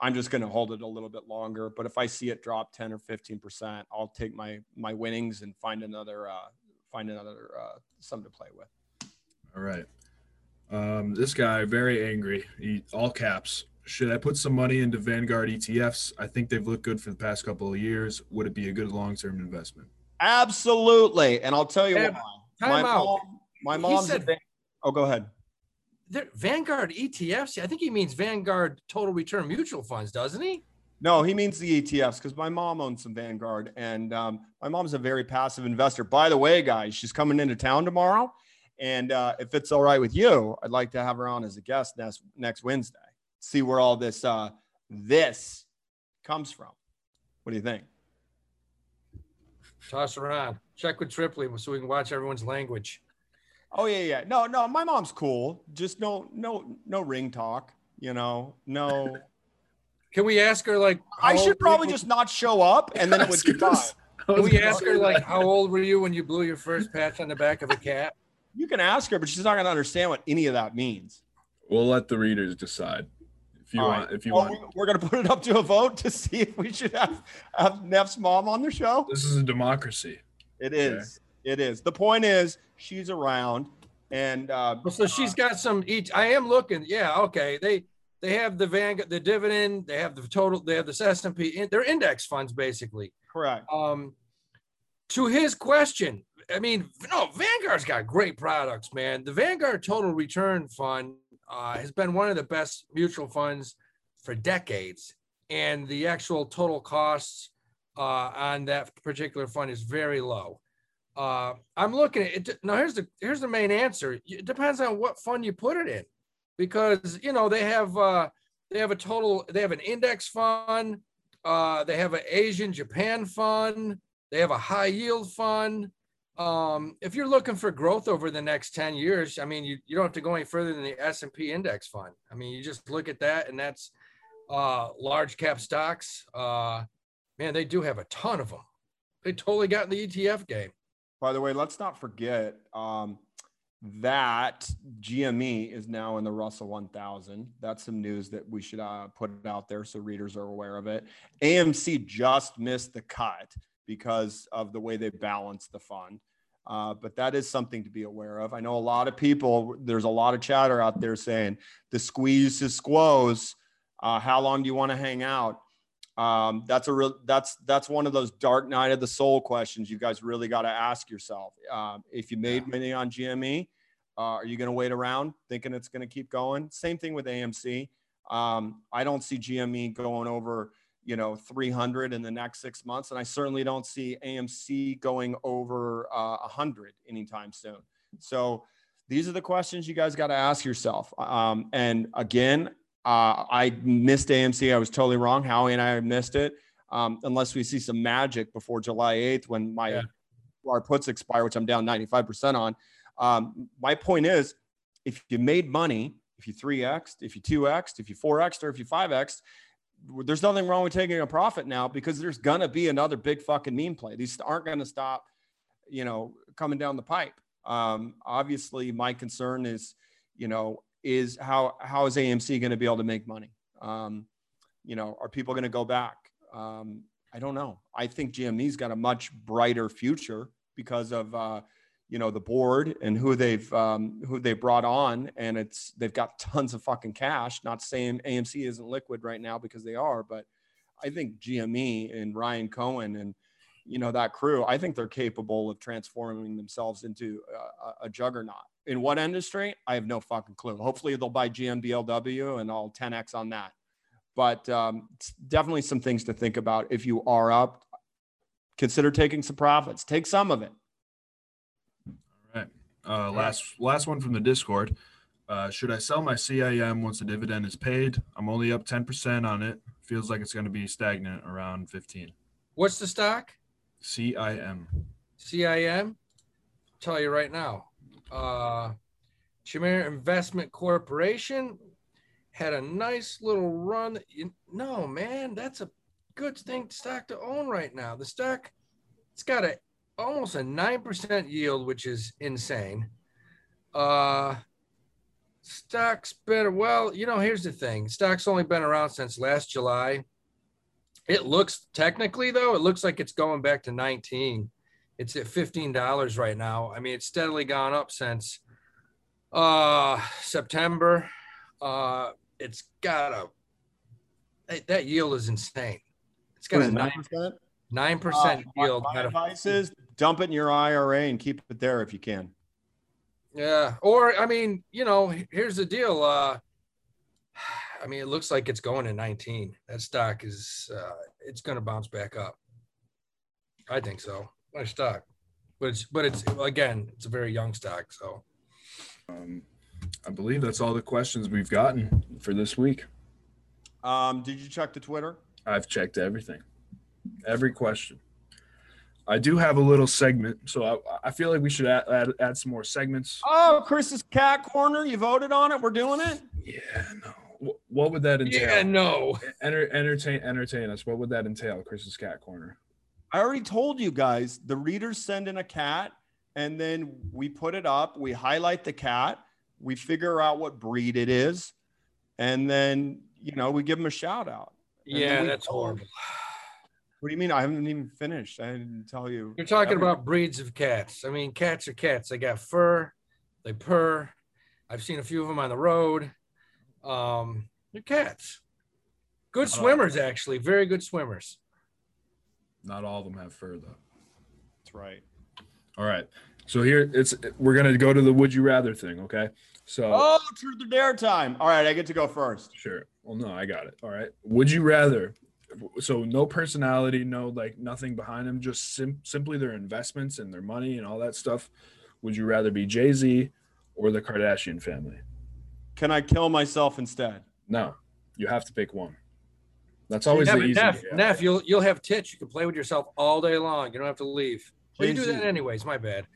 I'm just going to hold it a little bit longer. But if I see it drop 10 or 15%, I'll take my my winnings and find another uh, find another uh, something to play with. All right. Um, this guy very angry. He all caps. Should I put some money into Vanguard ETFs? I think they've looked good for the past couple of years. Would it be a good long term investment? Absolutely, and I'll tell you Time why. My out. mom, my mom's. said- a, oh, go ahead. There- Vanguard ETFs. I think he means Vanguard Total Return Mutual Funds, doesn't he? No, he means the ETFs because my mom owns some Vanguard, and um, my mom's a very passive investor. By the way, guys, she's coming into town tomorrow, and uh, if it's all right with you, I'd like to have her on as a guest next next Wednesday. See where all this uh, this comes from. What do you think? Toss around. Check with Tripoli so we can watch everyone's language. Oh yeah, yeah. No, no, my mom's cool. Just no, no, no ring talk. You know, no. Can we ask her like? I should probably you- just not show up, and then it would be fine. Can we ask her like how old were you when you blew your first patch on the back of a cat? You can ask her, but she's not going to understand what any of that means. We'll let the readers decide. If you All want, right. if you Well, want, we're going to put it up to a vote to see if we should have have Neff's mom on the show. this is a democracy. It is. It is. The point is, she's around, and uh, So she's got some each. I am looking. Yeah. Okay. They they have the Vanguard, the dividend. They have the total. They have the S and P. They're index funds basically. correct. Um, to his question, I mean, no, Vanguard's got great products, man. The Vanguard Total Return Fund uh, has been one of the best mutual funds for decades, and the actual total costs uh, on that particular fund is very low. Uh, I'm looking at it. Now, here's the here's the main answer. It depends on what fund you put it in, because you know they have uh, they have a total they have an index fund, uh, they have an Asian Japan fund, they have a high yield fund. Um, if you're looking for growth over the next 10 years, I mean, you, you don't have to go any further than the S&P index fund. I mean, you just look at that and that's uh, large cap stocks. Uh, man, they do have a ton of them. They totally got in the ETF game. By the way, let's not forget um, that GME is now in the Russell 1000. That's some news that we should uh, put out there so readers are aware of it. AMC just missed the cut because of the way they balance the fund. Uh, but that is something to be aware of. I know a lot of people, there's a lot of chatter out there saying the squeeze is squoze. Uh, how long do you want to hang out? Um, that's a real that's that's one of those dark night of the soul questions you guys really got to ask yourself. Um, if you made money on GME, uh, are you going to wait around thinking it's going to keep going? Same thing with AMC. Um, I don't see GME going over you know 300 in the next six months, and I certainly don't see AMC going over uh, 100 anytime soon. So these are the questions you guys got to ask yourself. Um, and again, uh, I missed AMC. I was totally wrong. Howie and I missed it. Um, unless we see some magic before July 8th when my Yeah. our puts expire, which I'm down 95% on. Um, my point is, if you made money, if you 3x, if you 2x, if you 4x, or if you 5x, there's nothing wrong with taking a profit now because there's gonna be another big fucking meme play. These aren't gonna stop, you know, coming down the pipe. Um, obviously, my concern is, you know, is how how is AMC going to be able to make money? Um, you know, are people going to go back? Um, I don't know. I think GME's got a much brighter future because of uh, you know the board and who they've um, who they brought on, and it's they've got tons of fucking cash. Not saying AMC isn't liquid right now because they are, but I think GME and Ryan Cohen and you know that crew, I think they're capable of transforming themselves into a, a juggernaut. In what industry? I have no fucking clue. Hopefully they'll buy GMBLW and I'll 10x on that. But um, definitely some things to think about if you are up. Consider taking some profits. Take some of it. Uh, last last one from the Discord. Uh, should I sell my CIM once the dividend is paid? I'm only up 10% on it. Feels like it's going to be stagnant around 15. What's the stock? CIM. CIM. Tell you right now. Uh, Chimera Investment Corporation had a nice little run. You, no, man, that's a good thing stock to own right now. The stock, it's got a almost a nine percent yield, which is insane. Uh, stock's been well. You know, here's the thing: stock's only been around since last July. It looks technically though, it looks like it's going back to 19. It's at $15 right now. I mean, it's steadily gone up since uh September. Uh it's got a that yield is insane. It's got a nine percent nine percent uh, yield. My, my advice is dump it in your IRA and keep it there if you can. Yeah, or I mean, you know, here's the deal. Uh I mean, it looks like it's going to 19. That stock is uh, it's going to bounce back up. I think so. My stock, but it's but it's again, it's a very young stock. So, um, I believe that's all the questions we've gotten for this week. Um, did you check the Twitter? I've checked everything, every question. I do have a little segment, so I, I feel like we should add, add, add some more segments. Oh, Chris's cat corner! You voted on it. We're doing it. Yeah, no what would that entail? Yeah, no. Enter, entertain, entertain us. What would that entail, Chris's cat corner? I already told you guys. The readers send in a cat, and then we put it up. We highlight the cat. We figure out what breed it is, and then you know we give them a shout out. Yeah, that's horrible. What do you mean? I haven't even finished. I didn't tell you. You're talking everything. about breeds of cats. I mean, cats are cats. They got fur. They purr. I've seen a few of them on the road. Um, they're cats. Good swimmers, actually. Very good swimmers. Not all of them have fur, though. That's right. All right. So here it's we're gonna go to the would you rather thing, okay? So Oh, truth or dare time. All right, I get to go first. Sure. Well, no, I got it. All right. Would you rather so no personality, no like nothing behind them, just sim- simply their investments and their money and all that stuff. Would you rather be Jay-Z or the Kardashian family? Can I kill myself instead? No, you have to pick one. That's always the easy. Neff, Neff, you'll you'll have tits. You can play with yourself all day long. You don't have to leave. Well, you do that anyways. My bad.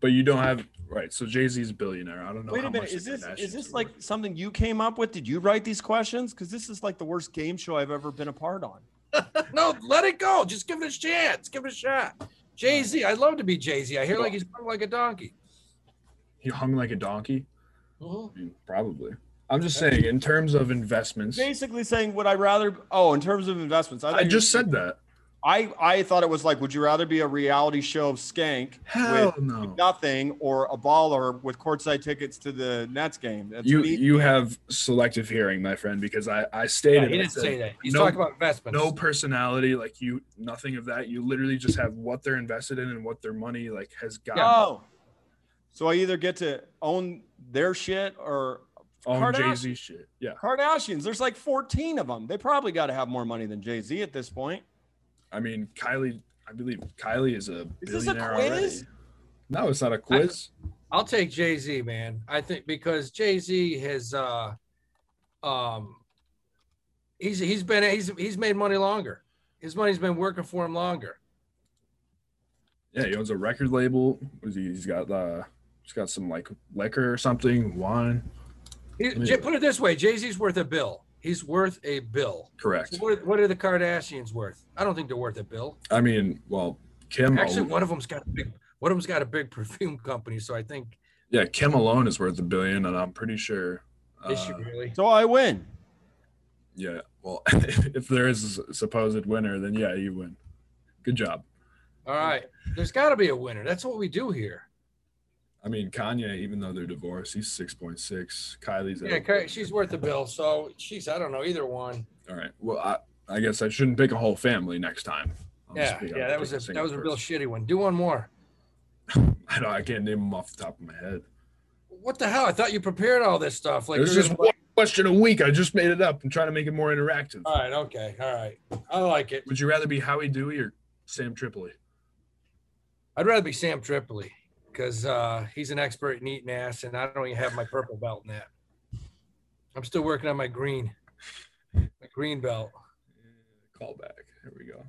But you don't have right. So Jay Z's a billionaire. I don't know. Wait a minute. Is this is this like something you came up with? Did you write these questions? Because this is like the worst game show I've ever been a part on. no, let it go. Just give it a chance. Give it a shot. Jay Z. I'd love to be Jay Z. I hear like he's hung like a donkey. He hung like a donkey. Mm-hmm. I mean, probably. I'm just saying, in terms of investments. Basically, saying would I rather? Oh, in terms of investments, I, I just said that. I I thought it was like, would you rather be a reality show of Skank Hell with no. nothing, or a baller with courtside tickets to the Nets game? That's you you have selective hearing, my friend, because I I stated. Yeah, he didn't say that. He's no, talking about investments. No personality, like you, nothing of that. You literally just have what they're invested in and what their money like has got. Oh, so I either get to own their shit or own Jay Z shit. Yeah. Kardashians. There's like 14 of them. They probably got to have more money than Jay Z at this point. I mean, Kylie. I believe Kylie is a is this a quiz? Already. No, it's not a quiz. I, will take Jay Z, man. I think because Jay Z has, uh, um, he's he's been he's he's made money longer. His money's been working for him longer. Yeah, he owns a record label. He's got uh, he's got some like liquor or something, wine. He, put it this way: Jay Z's worth a bill. He's worth a bill. Correct. So what, what, are the Kardashians worth? I don't think they're worth a bill. I mean, well, Kim. Actually, one of them's got a big. One of them's got a big perfume company, so I think. Yeah, Kim alone is worth a billion, and I'm pretty sure. Is uh, she really? So I win. Yeah. Well, if there is a supposed winner, then yeah, you win. Good job. All right. There's got to be a winner. That's what we do here. I mean, Kanye, even though they're divorced, he's six point six. Kylie's Yeah, Ka- she's worth the bill. So she's, I don't know, either one. all right. Well, I, I guess I shouldn't pick a whole family next time. I'll Yeah, yeah, that was a that was a real shitty one. Do one more. I don't. I can't name them off the top of my head. What the hell? I thought you prepared all this stuff. Like There's just one question a week. I just made it up. I'm trying to make it more interactive. all right, okay, all right. I like it. Would you rather be Howie Dewey or Sam Tripoli? I'd rather be Sam Tripoli because uh, he's an expert in eating ass, and I don't even have my purple belt in that. I'm still working on my green, my green belt. Call back. Here we go.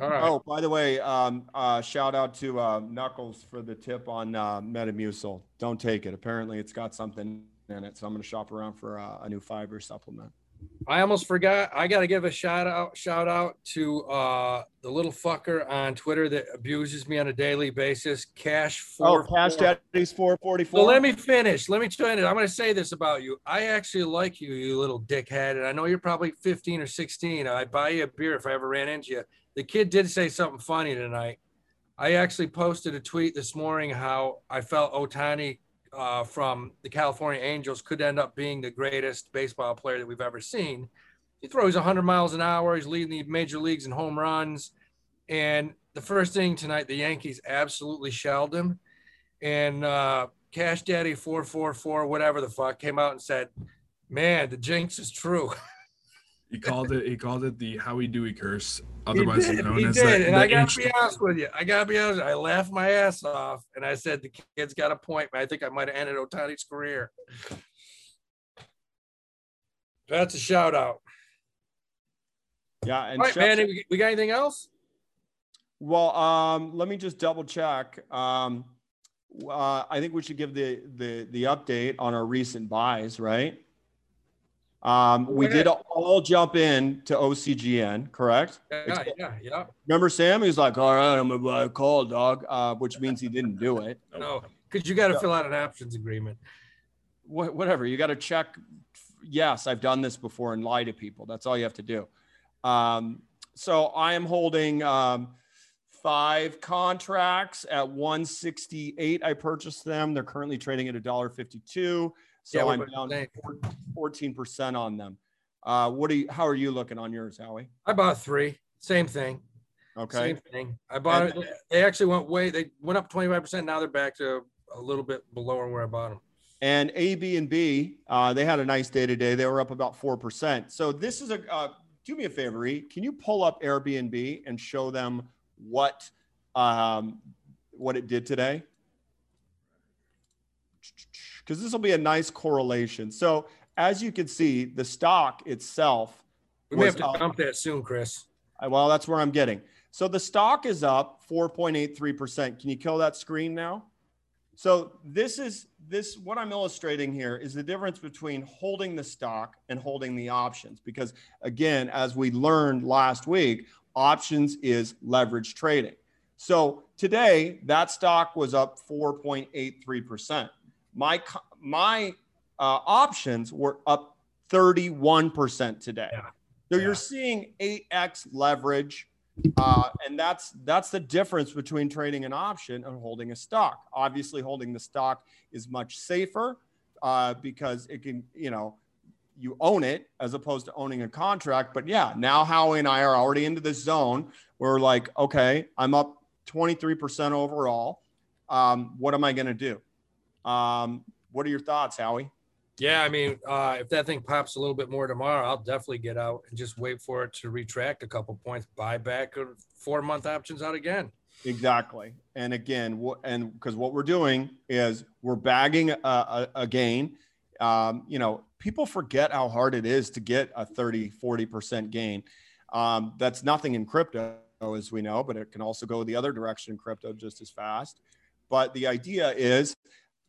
All right. Oh, by the way, um, uh, shout out to uh, Knuckles for the tip on uh, Metamucil. Don't take it. Apparently, it's got something in it, so I'm going to shop around for uh, a new fiber supplement. I almost forgot. I got to give a shout out, shout out to uh, the little fucker on Twitter that abuses me on a daily basis. Cash Oh, for Cash Daddy's 444. So let me finish. Let me finish. I'm going to say this about you. I actually like you, you little dickhead. And I know you're probably 15 or 16. I'd buy you a beer if I ever ran into you. The kid did say something funny tonight. I actually posted a tweet this morning how I felt Otani uh, from the California Angels could end up being the greatest baseball player that we've ever seen. He throws 100 miles an hour. He's leading the major leagues in home runs. And the first thing tonight, the Yankees absolutely shelled him. And uh, Cash Daddy 444, whatever the fuck, came out and said, Man, the jinx is true. He called it. He called it the Howie Dewey curse, He otherwise did, known he as did. the, and the I gotta ancient- be honest with you. I gotta be honest. I laughed my ass off, and I said the kid's got a point. I think I might have ended Otani's career. That's a shout out. Yeah, and All right, shout- man. We we got anything else? Well, um, let me just double check. Um, uh, I think we should give the the the update on our recent buys, right? Um, we did all jump in to OCGN, correct? Yeah, yeah, yeah. Remember Sam? He was like, "All right, I'm gonna buy a call, dog," uh, which means he didn't do it. No, because you got to Yeah. fill out an options agreement. Wha- whatever. You got to check. Yes, I've done this before and lie to people. That's all you have to do. Um, so I am holding um, five contracts at 168. I purchased them. They're currently trading at $1.52. So Yeah, I'm down 14% on them. Uh, what do you, how are you looking on yours, Howie? I bought three. Same thing. Okay. Same thing. I bought And- it. They actually went way. They went up twenty five percent. Now they're back to a little bit below where I bought them. And A, B, and B, uh, they had a nice day today. They were up about 4%. So this is a, uh, do me a favor, E. Can you pull up Airbnb and show them what, um, what it did today? Because this will be a nice correlation. So as you can see, the stock itself, We may have to up- dump that soon, Chris. well, that's where I'm getting. So the stock is up 4.83%. Can you kill that screen now? So this is this what I'm illustrating here is the difference between holding the stock and holding the options because again, as we learned last week, options is leverage trading. So today that stock was up 4.83%. My my uh, options were up 31% today. Yeah. So Yeah. you're seeing 8x leverage uh, and that's that's the difference between trading an option and holding a stock. Obviously, holding the stock is much safer uh, because it can, you know, you own it as opposed to owning a contract. But yeah, now Howie and I are already into this zone where we're like, okay, I'm up 23% overall. Um, what am I going to do? Um, what are your thoughts, Howie? Yeah, I mean, uh, if that thing pops a little bit more tomorrow, I'll definitely get out and just wait for it to retract a couple points, buy back or four month options out again. Exactly. And again, what and because what we're doing is we're bagging a, a, a gain. Um, you know, people forget how hard it is to get a 30, 40% gain. Um, that's nothing in crypto, as we know, but it can also go the other direction in crypto just as fast. But the idea is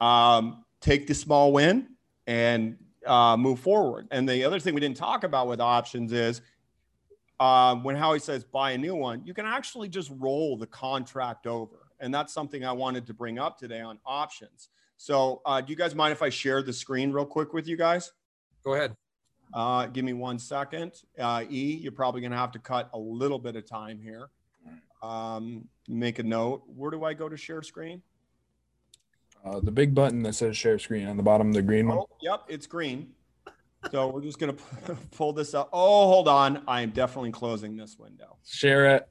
um, take the small win and uh, move forward. And the other thing we didn't talk about with options is um, when Howie says buy a new one, you can actually just roll the contract over. And that's something I wanted to bring up today on options. So, uh, do you guys mind if I share the screen real quick with you guys? Go ahead. Uh, give me one second. Uh, e, you're probably going to have to cut a little bit of time here. Um, make a note. Where do I go to share screen? Uh, the big button that says share screen on the bottom, the green one. Oh, yep, it's green. So we're just going to pull this up. Oh, hold on. I am definitely closing this window. Share it.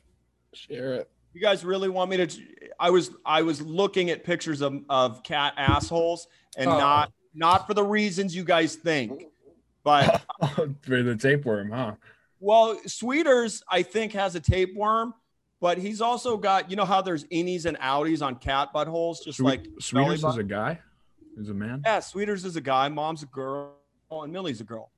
Share it. You guys really want me to? I was I was looking at pictures of, of cat assholes and Oh. not not for the reasons you guys think, but For the tapeworm, huh? Well, Sweeters, I think, has a tapeworm, but he's also got, you know, how there's innies and outies on cat buttholes, just Sweet, like Sweeters is a guy. Is a man. yeah, Sweeters is a guy, mom's a girl, and Millie's a girl.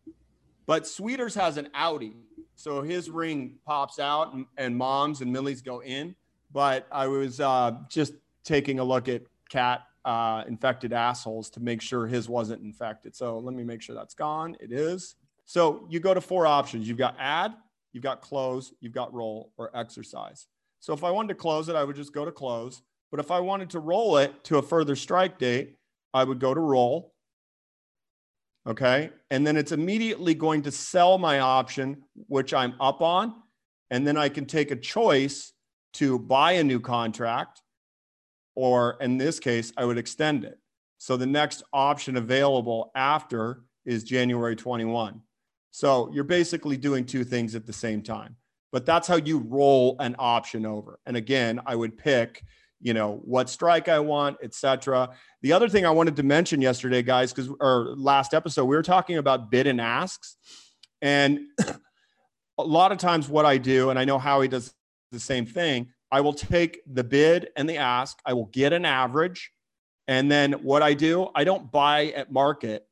But Sweeters has an outie, so his ring pops out, and, and mom's and Millie's go in. But I was uh, just taking a look at cat uh, infected assholes to make sure his wasn't infected. So let me make sure that's gone. It is. So you go to four options. You've got add, you've got close, you've got roll, or exercise. So if I wanted to close it, I would just go to close. But if I wanted to roll it to a further strike date, I would go to roll. Okay. And then it's immediately going to sell my option, which I'm up on. And then I can take a choice to buy a new contract, or in this case, I would extend it. So the next option available after is January 21. So you're basically doing two things at the same time. But that's how you roll an option over. And again, I would pick, you know, what strike I want, etc. The other thing I wanted to mention yesterday, guys, because or last episode, we were talking about bid and asks. And a lot of times what I do, and I know Howie does the same thing, I will take the bid and the ask, I will get an average. And then what I do, I don't buy at market,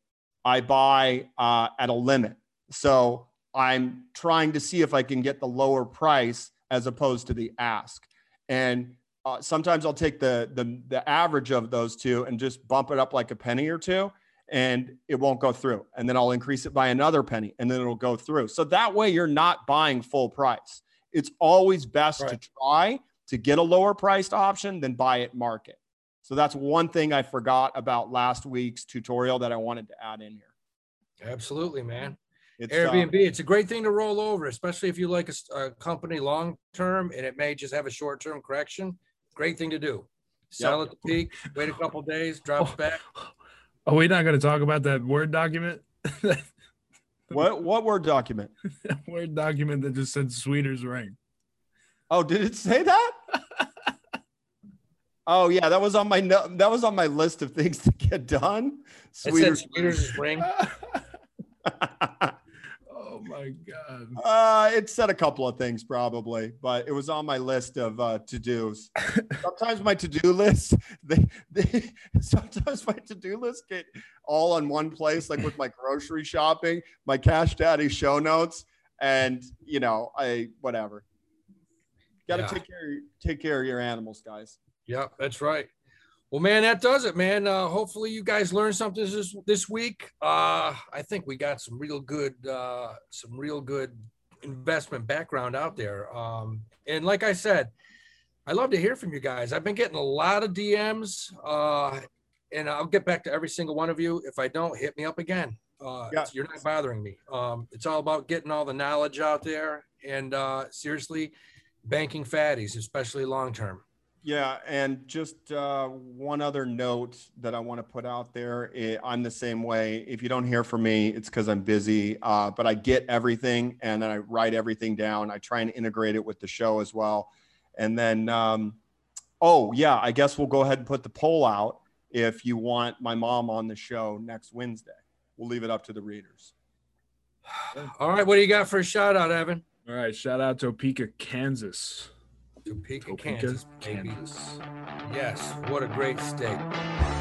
I buy uh, at a limit. So I'm trying to see if I can get the lower price as opposed to the ask. And uh, sometimes I'll take the, the the average of those two and just bump it up like a penny or two, and it won't go through. And then I'll increase it by another penny, and then it'll go through. So that way, you're not buying full price. It's always best to try to get a lower priced option than buy at market. So that's one thing I forgot about last week's tutorial that I wanted to add in here. Absolutely, man. It's, uh, Airbnb, it's a great thing to roll over, especially if you like a company long term and it may just have a short term correction. Great thing to do. Sell at the peak, wait a couple days, drops back. Are we not going to talk about that Word document? what what word document? Word document that just said Sweeter's ring. Oh, did it say that? oh yeah, that was on my no- that was on my list of things to get done. It said Sweeter. Sweeter's ring. My god. uh, it said a couple of things probably, but it was on my list of uh, to dos. Sometimes my to do list, they, they sometimes my to do list get all on one place, like with my grocery shopping, my Cash Daddy show notes, and you know, I whatever. Got to Yeah. take care take care of your animals, guys. Yeah, that's right. Well, man, that does it, man. Uh, hopefully, you guys learned something this this week. Uh, I think we got some real good, uh, some real good investment background out there. Um, and like I said, I love to hear from you guys. I've been getting a lot of DMs, uh, and I'll get back to every single one of you. If I don't, hit me up again. Uh, Yeah. You're not bothering me. Um, it's all about getting all the knowledge out there, and uh, seriously, banking fatties, especially long term. Yeah, and just uh, one other note that I want to put out there. eh, I'm the same way. If you don't hear from me, it's because I'm busy. Uh, but I get everything, and then I write everything down. I try and integrate it with the show as well. And then, um, oh yeah, I guess we'll go ahead and put the poll out if you want my mom on the show next Wednesday. We'll leave it up to the readers. All right, what do you got for a shout out, Evan? All right, shout out to Topeka, Kansas. Topeka, Topeka, Kansas. Kansas. Yes, what a great state.